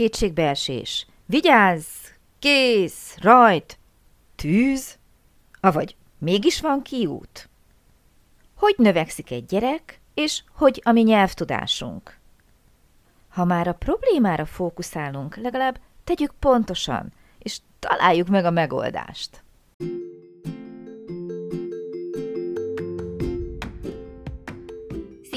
kétségbeesés, vigyázz, kész, rajt, tűz, avagy mégis van kiút? Hogy növekszik egy gyerek, és hogy a mi nyelvtudásunk? Ha már a problémára fókuszálunk, legalább tegyük pontosan, és találjuk meg a megoldást.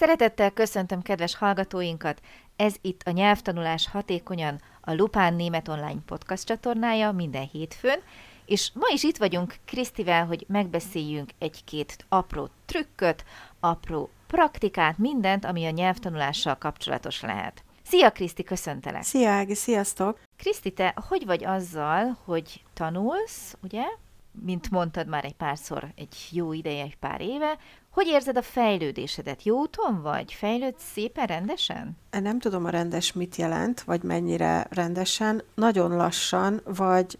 Szeretettel köszöntöm kedves hallgatóinkat! Ez itt a Nyelvtanulás Hatékonyan, a Lupán Német Online Podcast csatornája minden hétfőn, és ma is itt vagyunk Krisztivel, hogy megbeszéljünk egy-két apró trükköt, apró praktikát, mindent, ami a nyelvtanulással kapcsolatos lehet. Szia Kriszti, köszöntelek! Szia Ági, sziasztok! Kriszti, te hogy vagy azzal, hogy tanulsz, ugye? Mint mondtad már egy párszor, egy jó ideje, egy pár éve, hogy érzed a fejlődésedet? Jó úton vagy? Fejlődsz szépen, rendesen? Nem tudom a rendes mit jelent, vagy mennyire rendesen. Nagyon lassan, vagy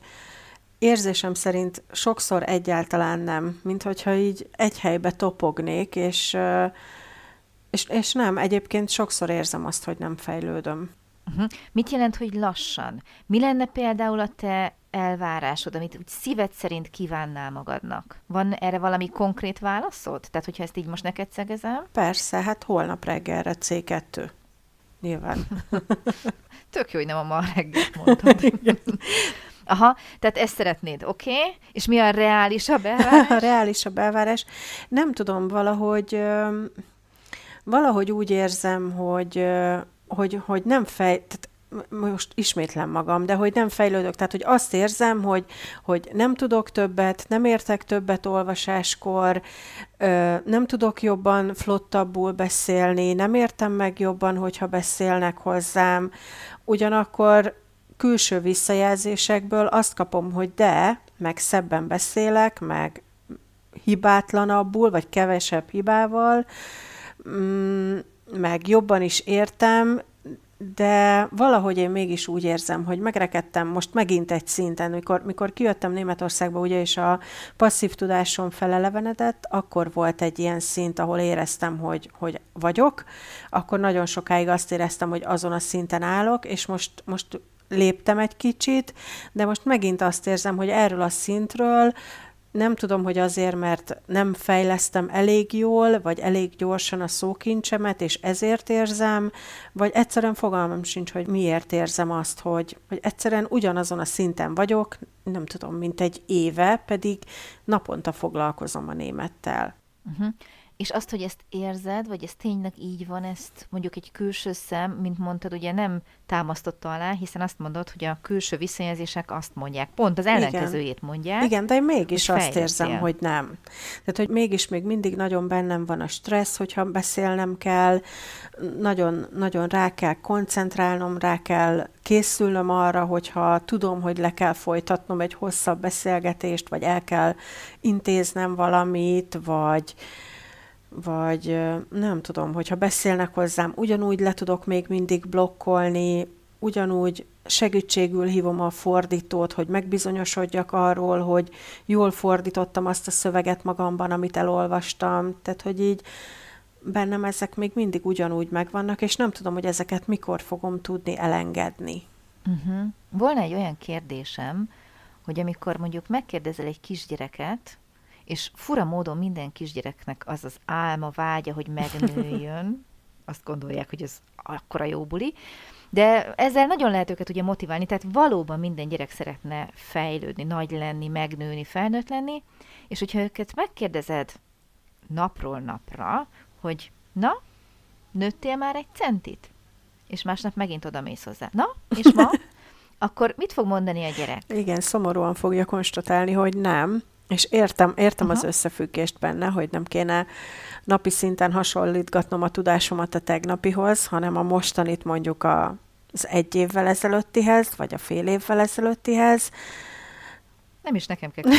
érzésem szerint sokszor egyáltalán nem, mint hogyha így egy helybe topognék, és, és, és nem, egyébként sokszor érzem azt, hogy nem fejlődöm. Uh-huh. Mit jelent, hogy lassan? Mi lenne például a te elvárásod, amit úgy szíved szerint kívánnál magadnak? Van erre valami konkrét válaszod? Tehát, hogyha ezt így most neked szegezem? Persze, hát holnap reggelre C2. Nyilván. Tök jó, hogy nem a ma reggel mondtad. Aha, tehát ezt szeretnéd, oké? Okay? És mi a reálisabb elvárás? a reálisabb elvárás? Nem tudom, valahogy valahogy úgy érzem, hogy, hogy, hogy nem fej, tehát most ismétlem magam, de hogy nem fejlődök, tehát hogy azt érzem, hogy, hogy nem tudok többet, nem értek többet olvasáskor, nem tudok jobban flottabbul beszélni, nem értem meg jobban, hogyha beszélnek hozzám, ugyanakkor külső visszajelzésekből azt kapom, hogy de, meg szebben beszélek, meg hibátlanabbul, vagy kevesebb hibával, mm, meg jobban is értem, de valahogy én mégis úgy érzem, hogy megrekedtem most megint egy szinten, mikor, mikor kijöttem Németországba, ugye, és a passzív tudásom felelevenedett, akkor volt egy ilyen szint, ahol éreztem, hogy, hogy vagyok, akkor nagyon sokáig azt éreztem, hogy azon a szinten állok, és most, most léptem egy kicsit, de most megint azt érzem, hogy erről a szintről nem tudom, hogy azért, mert nem fejlesztem elég jól, vagy elég gyorsan a szókincsemet, és ezért érzem, vagy egyszerűen fogalmam sincs, hogy miért érzem azt, hogy, hogy egyszerűen ugyanazon a szinten vagyok, nem tudom, mint egy éve, pedig naponta foglalkozom a némettel. Uh-huh. És azt, hogy ezt érzed, vagy ez tényleg így van, ezt mondjuk egy külső szem, mint mondtad, ugye nem támasztotta alá, hiszen azt mondod, hogy a külső visszajelzések azt mondják, pont az ellenkezőjét mondják. Igen, de én mégis azt érzem, hogy nem. Tehát, hogy mégis még mindig nagyon bennem van a stressz, hogyha beszélnem kell, nagyon, nagyon rá kell koncentrálnom, rá kell készülnöm arra, hogyha tudom, hogy le kell folytatnom egy hosszabb beszélgetést, vagy el kell intéznem valamit, vagy vagy nem tudom, hogyha beszélnek hozzám, ugyanúgy le tudok még mindig blokkolni, ugyanúgy segítségül hívom a fordítót, hogy megbizonyosodjak arról, hogy jól fordítottam azt a szöveget magamban, amit elolvastam. Tehát, hogy így bennem ezek még mindig ugyanúgy megvannak, és nem tudom, hogy ezeket mikor fogom tudni elengedni. Uh-huh. Volna egy olyan kérdésem, hogy amikor mondjuk megkérdezel egy kisgyereket, és fura módon minden kisgyereknek az az álma, vágya, hogy megnőjön, azt gondolják, hogy ez akkora jó buli, de ezzel nagyon lehet őket ugye motiválni, tehát valóban minden gyerek szeretne fejlődni, nagy lenni, megnőni, felnőtt lenni, és hogyha őket megkérdezed napról napra, hogy na, nőttél már egy centit? És másnap megint oda mész hozzá. Na, és ma? Akkor mit fog mondani a gyerek? Igen, szomorúan fogja konstatálni, hogy nem. És értem, értem uh-huh. az összefüggést benne, hogy nem kéne napi szinten hasonlítgatnom a tudásomat a tegnapihoz, hanem a mostanit mondjuk a az egy évvel ezelőttihez, vagy a fél évvel ezelőttihez. Nem is nekem kell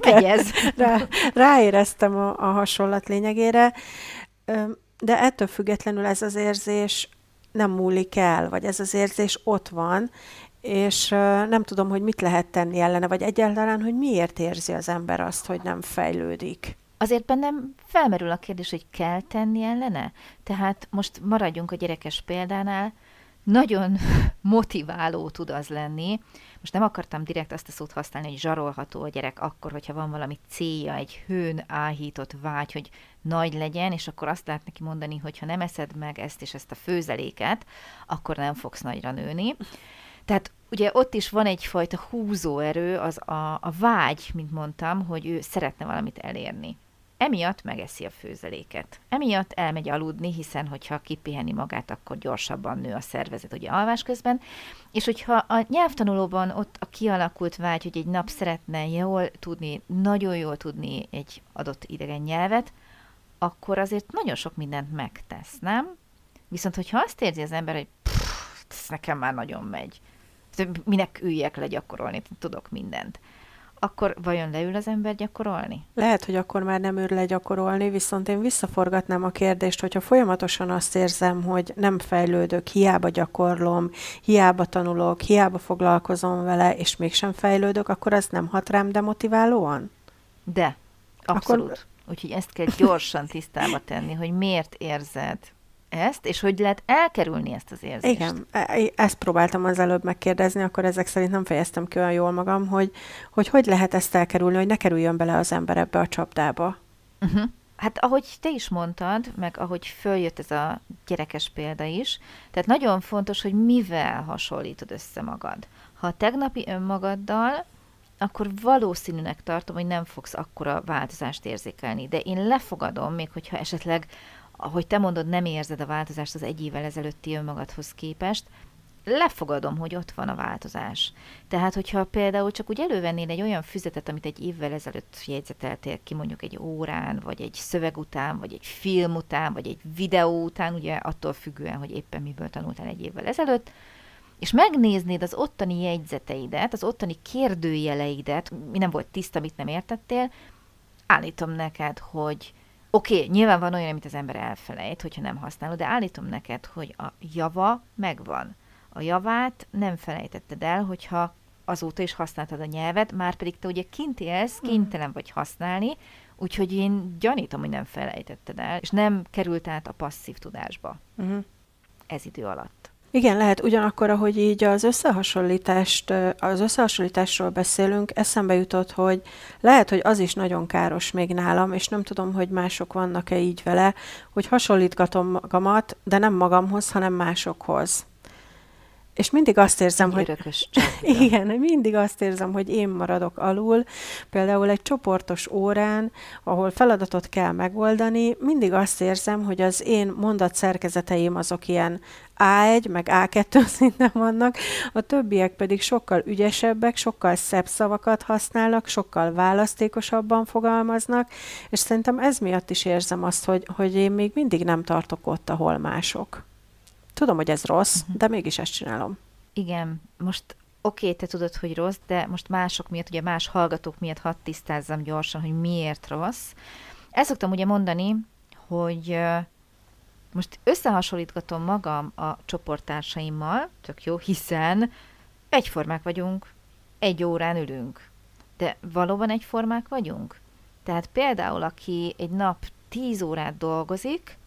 Egyez. Rá, ráéreztem a, a hasonlat lényegére, de ettől függetlenül ez az érzés nem múlik el, vagy ez az érzés ott van, és nem tudom, hogy mit lehet tenni ellene, vagy egyáltalán, hogy miért érzi az ember azt, hogy nem fejlődik. Azért bennem felmerül a kérdés, hogy kell tenni ellene? Tehát most maradjunk a gyerekes példánál, nagyon motiváló tud az lenni. Most nem akartam direkt azt a szót használni, hogy zsarolható a gyerek akkor, hogyha van valami célja, egy hőn áhított vágy, hogy nagy legyen, és akkor azt lehet neki mondani, hogy ha nem eszed meg ezt és ezt a főzeléket, akkor nem fogsz nagyra nőni. Tehát ugye ott is van egyfajta húzóerő, az a, a vágy, mint mondtam, hogy ő szeretne valamit elérni. Emiatt megeszi a főzeléket. Emiatt elmegy aludni, hiszen hogyha kipiheni magát, akkor gyorsabban nő a szervezet ugye alvás közben. És hogyha a nyelvtanulóban ott a kialakult vágy, hogy egy nap szeretne jól tudni, nagyon jól tudni egy adott idegen nyelvet, akkor azért nagyon sok mindent megtesz, nem? Viszont, hogyha azt érzi az ember, hogy pff, ez nekem már nagyon megy, minek üljek le gyakorolni, tudok mindent akkor vajon leül az ember gyakorolni? Lehet, hogy akkor már nem ül legyakorolni, viszont én visszaforgatnám a kérdést, hogyha folyamatosan azt érzem, hogy nem fejlődök, hiába gyakorlom, hiába tanulok, hiába foglalkozom vele, és mégsem fejlődök, akkor az nem hat rám demotiválóan? De, abszolút. Akkor... Úgyhogy ezt kell gyorsan tisztába tenni, hogy miért érzed ezt, és hogy lehet elkerülni ezt az érzést. Igen, e, e, ezt próbáltam az előbb megkérdezni, akkor ezek szerint nem fejeztem ki olyan jól magam, hogy hogy, hogy lehet ezt elkerülni, hogy ne kerüljön bele az ember ebbe a csapdába. Uh-huh. Hát ahogy te is mondtad, meg ahogy följött ez a gyerekes példa is, tehát nagyon fontos, hogy mivel hasonlítod össze magad. Ha a tegnapi önmagaddal, akkor valószínűnek tartom, hogy nem fogsz akkora változást érzékelni. De én lefogadom, még hogyha esetleg ahogy te mondod, nem érzed a változást az egy évvel ezelőtti önmagadhoz képest, lefogadom, hogy ott van a változás. Tehát, hogyha például csak úgy elővennél egy olyan füzetet, amit egy évvel ezelőtt jegyzeteltél ki, mondjuk egy órán, vagy egy szöveg után, vagy egy film után, vagy egy videó után, ugye attól függően, hogy éppen miből tanultál egy évvel ezelőtt, és megnéznéd az ottani jegyzeteidet, az ottani kérdőjeleidet, mi nem volt tiszta, mit nem értettél, állítom neked, hogy Oké, okay, nyilván van olyan, amit az ember elfelejt, hogyha nem használod, de állítom neked, hogy a java megvan. A javát nem felejtetted el, hogyha azóta is használtad a nyelvet, már pedig te ugye kint élsz, hmm. kénytelen vagy használni, úgyhogy én gyanítom, hogy nem felejtetted el, és nem került át a passzív tudásba uh-huh. ez idő alatt. Igen, lehet. Ugyanakkor, ahogy így az összehasonlítást, az összehasonlításról beszélünk, eszembe jutott, hogy lehet, hogy az is nagyon káros még nálam, és nem tudom, hogy mások vannak-e így vele, hogy hasonlítgatom magamat, de nem magamhoz, hanem másokhoz. És mindig azt érzem, hogy... Igen, mindig azt érzem, hogy én maradok alul. Például egy csoportos órán, ahol feladatot kell megoldani, mindig azt érzem, hogy az én mondat szerkezeteim azok ilyen A1, meg A2 szinten vannak, a többiek pedig sokkal ügyesebbek, sokkal szebb szavakat használnak, sokkal választékosabban fogalmaznak, és szerintem ez miatt is érzem azt, hogy, hogy én még mindig nem tartok ott, ahol mások. Tudom, hogy ez rossz, uh-huh. de mégis ezt csinálom. Igen, most oké, okay, te tudod, hogy rossz, de most mások miatt, ugye más hallgatók miatt hadd tisztázzam gyorsan, hogy miért rossz. Ezt szoktam ugye mondani, hogy most összehasonlítgatom magam a csoporttársaimmal, tök jó, hiszen egyformák vagyunk, egy órán ülünk. De valóban egyformák vagyunk? Tehát például, aki egy nap tíz órát dolgozik,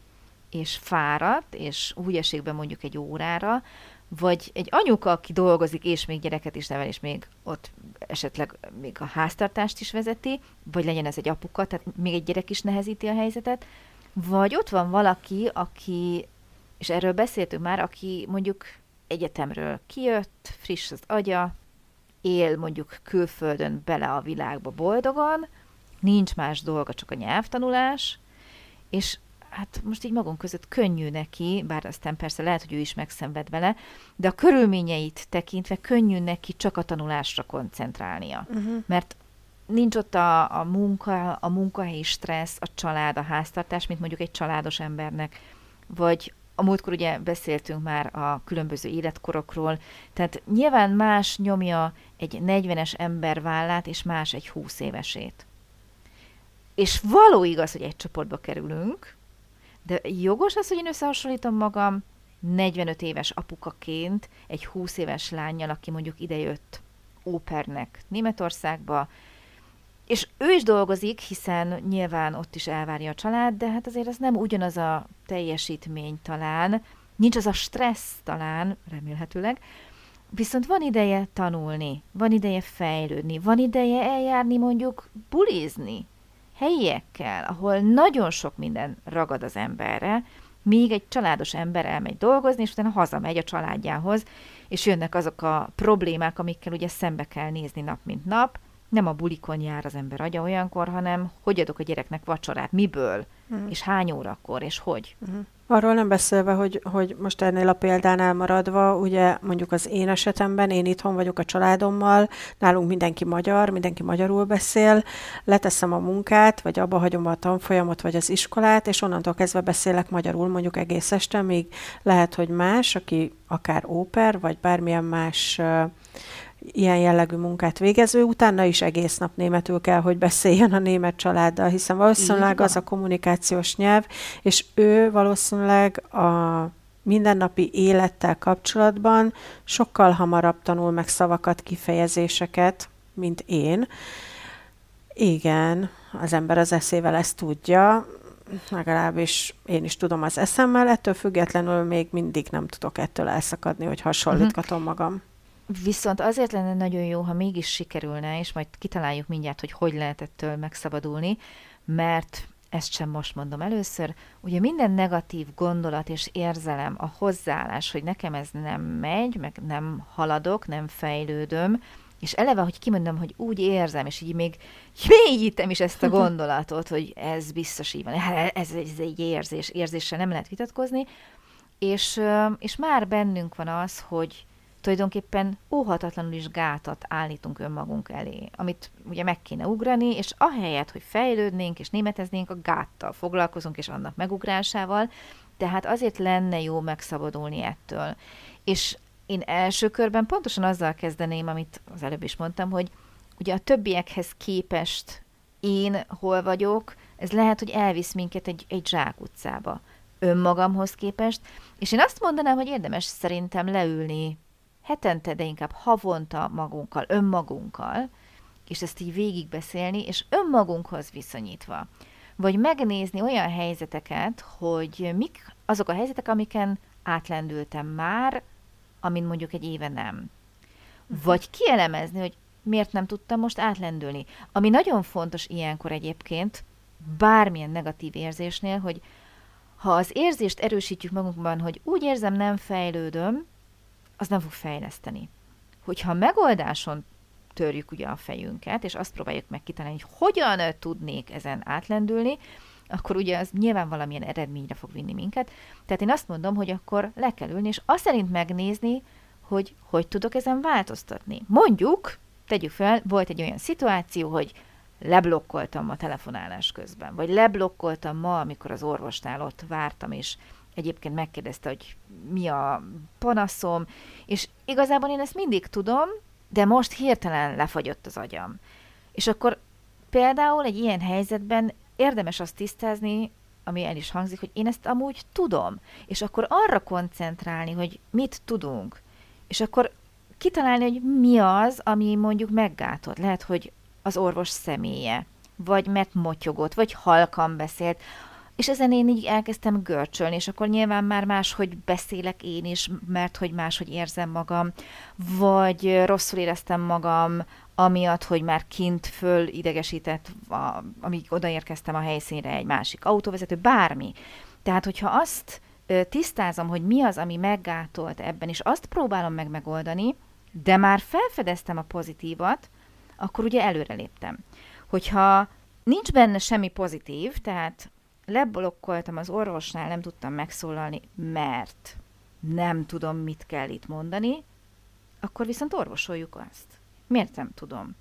és fáradt, és úgy esik be mondjuk egy órára, vagy egy anyuka, aki dolgozik, és még gyereket is nevel, és még ott esetleg még a háztartást is vezeti, vagy legyen ez egy apuka, tehát még egy gyerek is nehezíti a helyzetet, vagy ott van valaki, aki, és erről beszéltünk már, aki mondjuk egyetemről kijött, friss az agya, él mondjuk külföldön bele a világba boldogan, nincs más dolga, csak a nyelvtanulás, és hát most így magunk között könnyű neki, bár aztán persze lehet, hogy ő is megszenved vele, de a körülményeit tekintve könnyű neki csak a tanulásra koncentrálnia. Uh-huh. Mert nincs ott a, a munka, a munkahelyi stressz, a család, a háztartás, mint mondjuk egy családos embernek, vagy a múltkor ugye beszéltünk már a különböző életkorokról, tehát nyilván más nyomja egy 40-es ember vállát, és más egy 20 évesét. És való igaz, hogy egy csoportba kerülünk, de jogos az, hogy én összehasonlítom magam 45 éves apukaként egy 20 éves lányjal, aki mondjuk idejött ópernek Németországba, és ő is dolgozik, hiszen nyilván ott is elvárja a család, de hát azért az nem ugyanaz a teljesítmény talán, nincs az a stressz talán, remélhetőleg, viszont van ideje tanulni, van ideje fejlődni, van ideje eljárni mondjuk bulizni helyiekkel, ahol nagyon sok minden ragad az emberre, míg egy családos ember elmegy dolgozni, és utána hazamegy a családjához, és jönnek azok a problémák, amikkel ugye szembe kell nézni nap mint nap, nem a bulikon jár az ember agya olyankor, hanem hogy adok a gyereknek vacsorát, miből, uh-huh. és hány órakor, és hogy. Uh-huh. Arról nem beszélve, hogy, hogy most ennél a példánál maradva, ugye mondjuk az én esetemben, én itthon vagyok a családommal, nálunk mindenki magyar, mindenki magyarul beszél, leteszem a munkát, vagy abba hagyom a tanfolyamot, vagy az iskolát, és onnantól kezdve beszélek magyarul mondjuk egész este, míg lehet, hogy más, aki akár óper, vagy bármilyen más ilyen jellegű munkát végező, utána is egész nap németül kell, hogy beszéljen a német családdal, hiszen valószínűleg az a kommunikációs nyelv, és ő valószínűleg a mindennapi élettel kapcsolatban sokkal hamarabb tanul meg szavakat, kifejezéseket, mint én. Igen, az ember az eszével ezt tudja, legalábbis én is tudom az eszemmel, ettől függetlenül még mindig nem tudok ettől elszakadni, hogy hasonlítgatom magam. Viszont azért lenne nagyon jó, ha mégis sikerülne, és majd kitaláljuk mindjárt, hogy hogy lehet ettől megszabadulni, mert ezt sem most mondom először, ugye minden negatív gondolat és érzelem, a hozzáállás, hogy nekem ez nem megy, meg nem haladok, nem fejlődöm, és eleve, hogy kimondom, hogy úgy érzem, és így még mélyítem is ezt a gondolatot, hogy ez biztos így van, ez, ez egy érzés, érzéssel nem lehet vitatkozni, és, és már bennünk van az, hogy tulajdonképpen óhatatlanul is gátat állítunk önmagunk elé, amit ugye meg kéne ugrani, és ahelyett, hogy fejlődnénk és németeznénk, a gáttal foglalkozunk, és annak megugrásával, tehát azért lenne jó megszabadulni ettől. És én első körben pontosan azzal kezdeném, amit az előbb is mondtam, hogy ugye a többiekhez képest én hol vagyok, ez lehet, hogy elvisz minket egy, egy zsákutcába önmagamhoz képest, és én azt mondanám, hogy érdemes szerintem leülni hetente, de inkább havonta magunkkal, önmagunkkal, és ezt így végigbeszélni, és önmagunkhoz viszonyítva. Vagy megnézni olyan helyzeteket, hogy mik azok a helyzetek, amiken átlendültem már, amin mondjuk egy éve nem. Vagy kielemezni, hogy miért nem tudtam most átlendülni. Ami nagyon fontos ilyenkor egyébként, bármilyen negatív érzésnél, hogy ha az érzést erősítjük magunkban, hogy úgy érzem, nem fejlődöm, az nem fog fejleszteni. Hogyha a megoldáson törjük ugye a fejünket, és azt próbáljuk meg kitalálni, hogy hogyan tudnék ezen átlendülni, akkor ugye az nyilván valamilyen eredményre fog vinni minket. Tehát én azt mondom, hogy akkor le kell ülni, és azt szerint megnézni, hogy hogy tudok ezen változtatni. Mondjuk, tegyük fel, volt egy olyan szituáció, hogy leblokkoltam a telefonálás közben, vagy leblokkoltam ma, amikor az orvosnál ott vártam, és egyébként megkérdezte, hogy mi a panaszom, és igazából én ezt mindig tudom, de most hirtelen lefagyott az agyam. És akkor például egy ilyen helyzetben érdemes azt tisztázni, ami el is hangzik, hogy én ezt amúgy tudom, és akkor arra koncentrálni, hogy mit tudunk, és akkor kitalálni, hogy mi az, ami mondjuk meggátott. Lehet, hogy az orvos személye, vagy mert motyogott, vagy halkan beszélt, és ezen én így elkezdtem görcsölni, és akkor nyilván már máshogy beszélek én is, mert hogy máshogy érzem magam, vagy rosszul éreztem magam, amiatt, hogy már kint föl idegesített, a, amíg odaérkeztem a helyszínre egy másik autóvezető, bármi. Tehát, hogyha azt tisztázom, hogy mi az, ami meggátolt ebben, és azt próbálom meg megoldani, de már felfedeztem a pozitívat, akkor ugye előreléptem. Hogyha nincs benne semmi pozitív, tehát leblokkoltam az orvosnál, nem tudtam megszólalni, mert nem tudom, mit kell itt mondani, akkor viszont orvosoljuk azt. Miért nem tudom?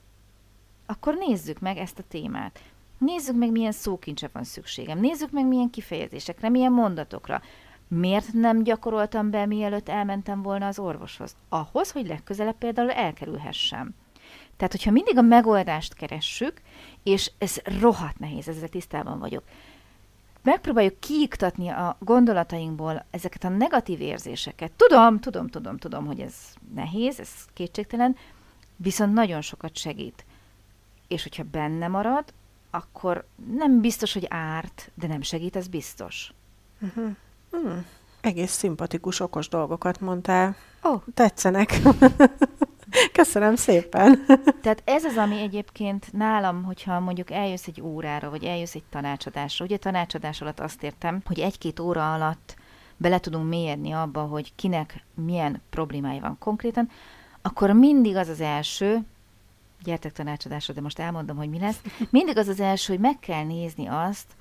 Akkor nézzük meg ezt a témát. Nézzük meg, milyen szókincse van szükségem. Nézzük meg, milyen kifejezésekre, milyen mondatokra. Miért nem gyakoroltam be, mielőtt elmentem volna az orvoshoz? Ahhoz, hogy legközelebb például elkerülhessem. Tehát, hogyha mindig a megoldást keressük, és ez rohadt nehéz, ezzel tisztában vagyok, megpróbáljuk kiiktatni a gondolatainkból ezeket a negatív érzéseket. Tudom, tudom, tudom, tudom, hogy ez nehéz, ez kétségtelen, viszont nagyon sokat segít. És hogyha benne marad, akkor nem biztos, hogy árt, de nem segít, ez biztos. Uh-huh. Hmm. Egész szimpatikus, okos dolgokat mondtál. Oh. Tetszenek. Köszönöm szépen. Tehát ez az, ami egyébként nálam, hogyha mondjuk eljössz egy órára, vagy eljössz egy tanácsadásra. Ugye tanácsadás alatt azt értem, hogy egy-két óra alatt bele tudunk mélyedni abba, hogy kinek milyen problémája van konkrétan, akkor mindig az az első, gyertek tanácsadásra, de most elmondom, hogy mi lesz, mindig az az első, hogy meg kell nézni azt,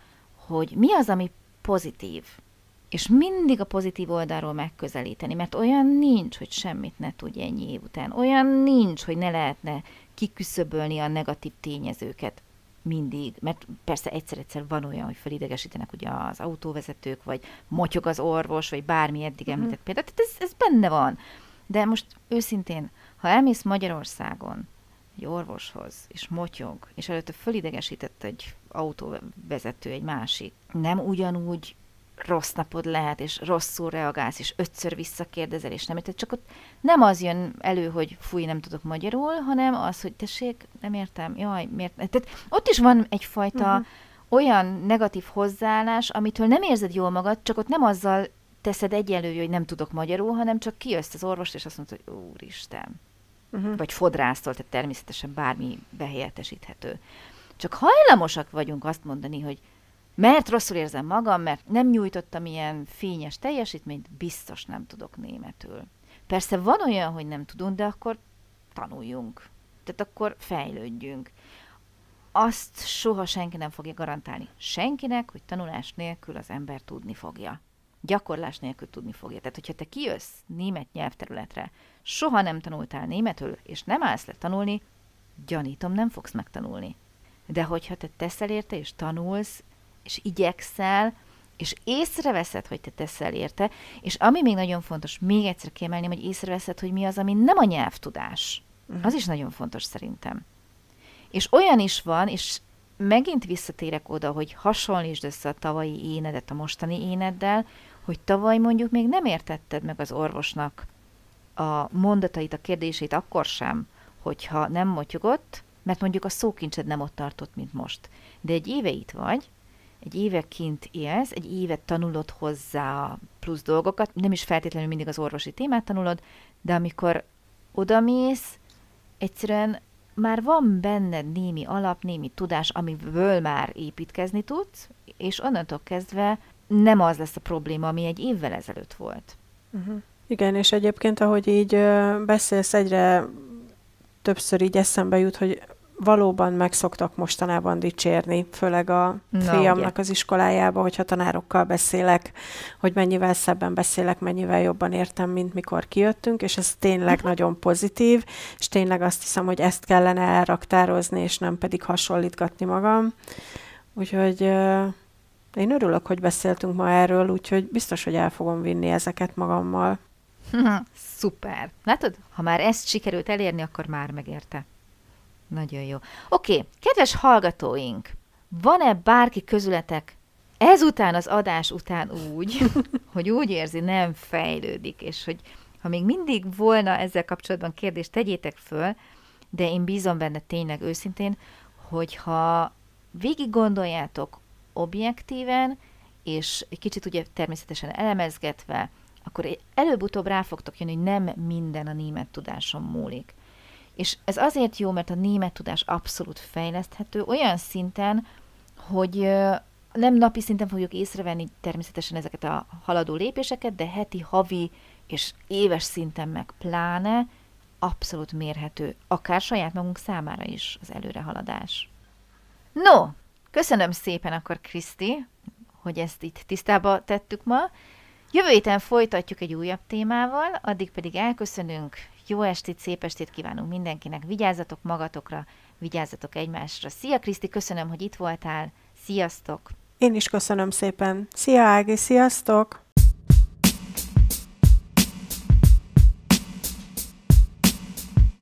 hogy mi az, ami pozitív és mindig a pozitív oldalról megközelíteni, mert olyan nincs, hogy semmit ne tudj ennyi év után. Olyan nincs, hogy ne lehetne kiküszöbölni a negatív tényezőket mindig, mert persze egyszer-egyszer van olyan, hogy felidegesítenek ugye az autóvezetők, vagy motyog az orvos, vagy bármi eddig említett uh-huh. példát, tehát ez, ez benne van. De most őszintén, ha elmész Magyarországon egy orvoshoz, és motyog, és előtte fölidegesített egy autóvezető, egy másik, nem ugyanúgy rossz napod lehet, és rosszul reagálsz, és ötször visszakérdezel, és nem érted, csak ott nem az jön elő, hogy fúj, nem tudok magyarul, hanem az, hogy tessék, nem értem, jaj, miért? Tehát ott is van egyfajta uh-huh. olyan negatív hozzáállás, amitől nem érzed jól magad, csak ott nem azzal teszed egyelő, hogy nem tudok magyarul, hanem csak kijössz az orvost, és azt mondod, hogy úristen. Uh-huh. Vagy fodrásztól, tehát természetesen bármi behelyettesíthető. Csak hajlamosak vagyunk azt mondani, hogy mert rosszul érzem magam, mert nem nyújtottam ilyen fényes teljesítményt, biztos nem tudok németül. Persze van olyan, hogy nem tudunk, de akkor tanuljunk. Tehát akkor fejlődjünk. Azt soha senki nem fogja garantálni. Senkinek, hogy tanulás nélkül az ember tudni fogja. Gyakorlás nélkül tudni fogja. Tehát, hogyha te kijössz német nyelvterületre, soha nem tanultál németül, és nem állsz le tanulni, gyanítom, nem fogsz megtanulni. De hogyha te teszel érte és tanulsz, és igyekszel, és észreveszed, hogy te teszel érte, és ami még nagyon fontos, még egyszer kiemelném, hogy észreveszed, hogy mi az, ami nem a nyelvtudás. Uh-huh. Az is nagyon fontos szerintem. És olyan is van, és megint visszatérek oda, hogy hasonlítsd össze a tavalyi énedet a mostani éneddel, hogy tavaly mondjuk még nem értetted meg az orvosnak a mondatait, a kérdését akkor sem, hogyha nem motyogott, mert mondjuk a szókincsed nem ott tartott, mint most. De egy éve itt vagy, egy éve kint élsz, egy évet tanulod hozzá plusz dolgokat, nem is feltétlenül mindig az orvosi témát tanulod, de amikor odamész, egyszerűen már van benned némi alap, némi tudás, amiből már építkezni tudsz, és onnantól kezdve nem az lesz a probléma, ami egy évvel ezelőtt volt. Uh-huh. Igen, és egyébként, ahogy így beszélsz, egyre többször így eszembe jut, hogy valóban meg szoktak mostanában dicsérni, főleg a no, fiamnak ugye. az iskolájába, hogyha tanárokkal beszélek, hogy mennyivel szebben beszélek, mennyivel jobban értem, mint mikor kijöttünk, és ez tényleg uh-huh. nagyon pozitív, és tényleg azt hiszem, hogy ezt kellene elraktározni, és nem pedig hasonlítgatni magam. Úgyhogy uh, én örülök, hogy beszéltünk ma erről, úgyhogy biztos, hogy el fogom vinni ezeket magammal. Szuper. Látod, ha már ezt sikerült elérni, akkor már megérte. Nagyon jó. Oké, kedves hallgatóink, van-e bárki közületek ezután az adás után úgy, hogy úgy érzi, nem fejlődik, és hogy ha még mindig volna ezzel kapcsolatban kérdést, tegyétek föl, de én bízom benne tényleg őszintén, hogyha végig gondoljátok objektíven, és egy kicsit ugye természetesen elemezgetve, akkor előbb-utóbb rá fogtok jönni, hogy nem minden a német tudáson múlik. És ez azért jó, mert a német tudás abszolút fejleszthető, olyan szinten, hogy nem napi szinten fogjuk észrevenni természetesen ezeket a haladó lépéseket, de heti, havi és éves szinten meg pláne abszolút mérhető, akár saját magunk számára is az előrehaladás. No, köszönöm szépen akkor, Kriszti, hogy ezt itt tisztába tettük ma. Jövő héten folytatjuk egy újabb témával, addig pedig elköszönünk, jó estét, szép estét kívánunk mindenkinek. Vigyázzatok magatokra, vigyázzatok egymásra. Szia Kriszti, köszönöm, hogy itt voltál. Sziasztok! Én is köszönöm szépen. Szia Ági, sziasztok!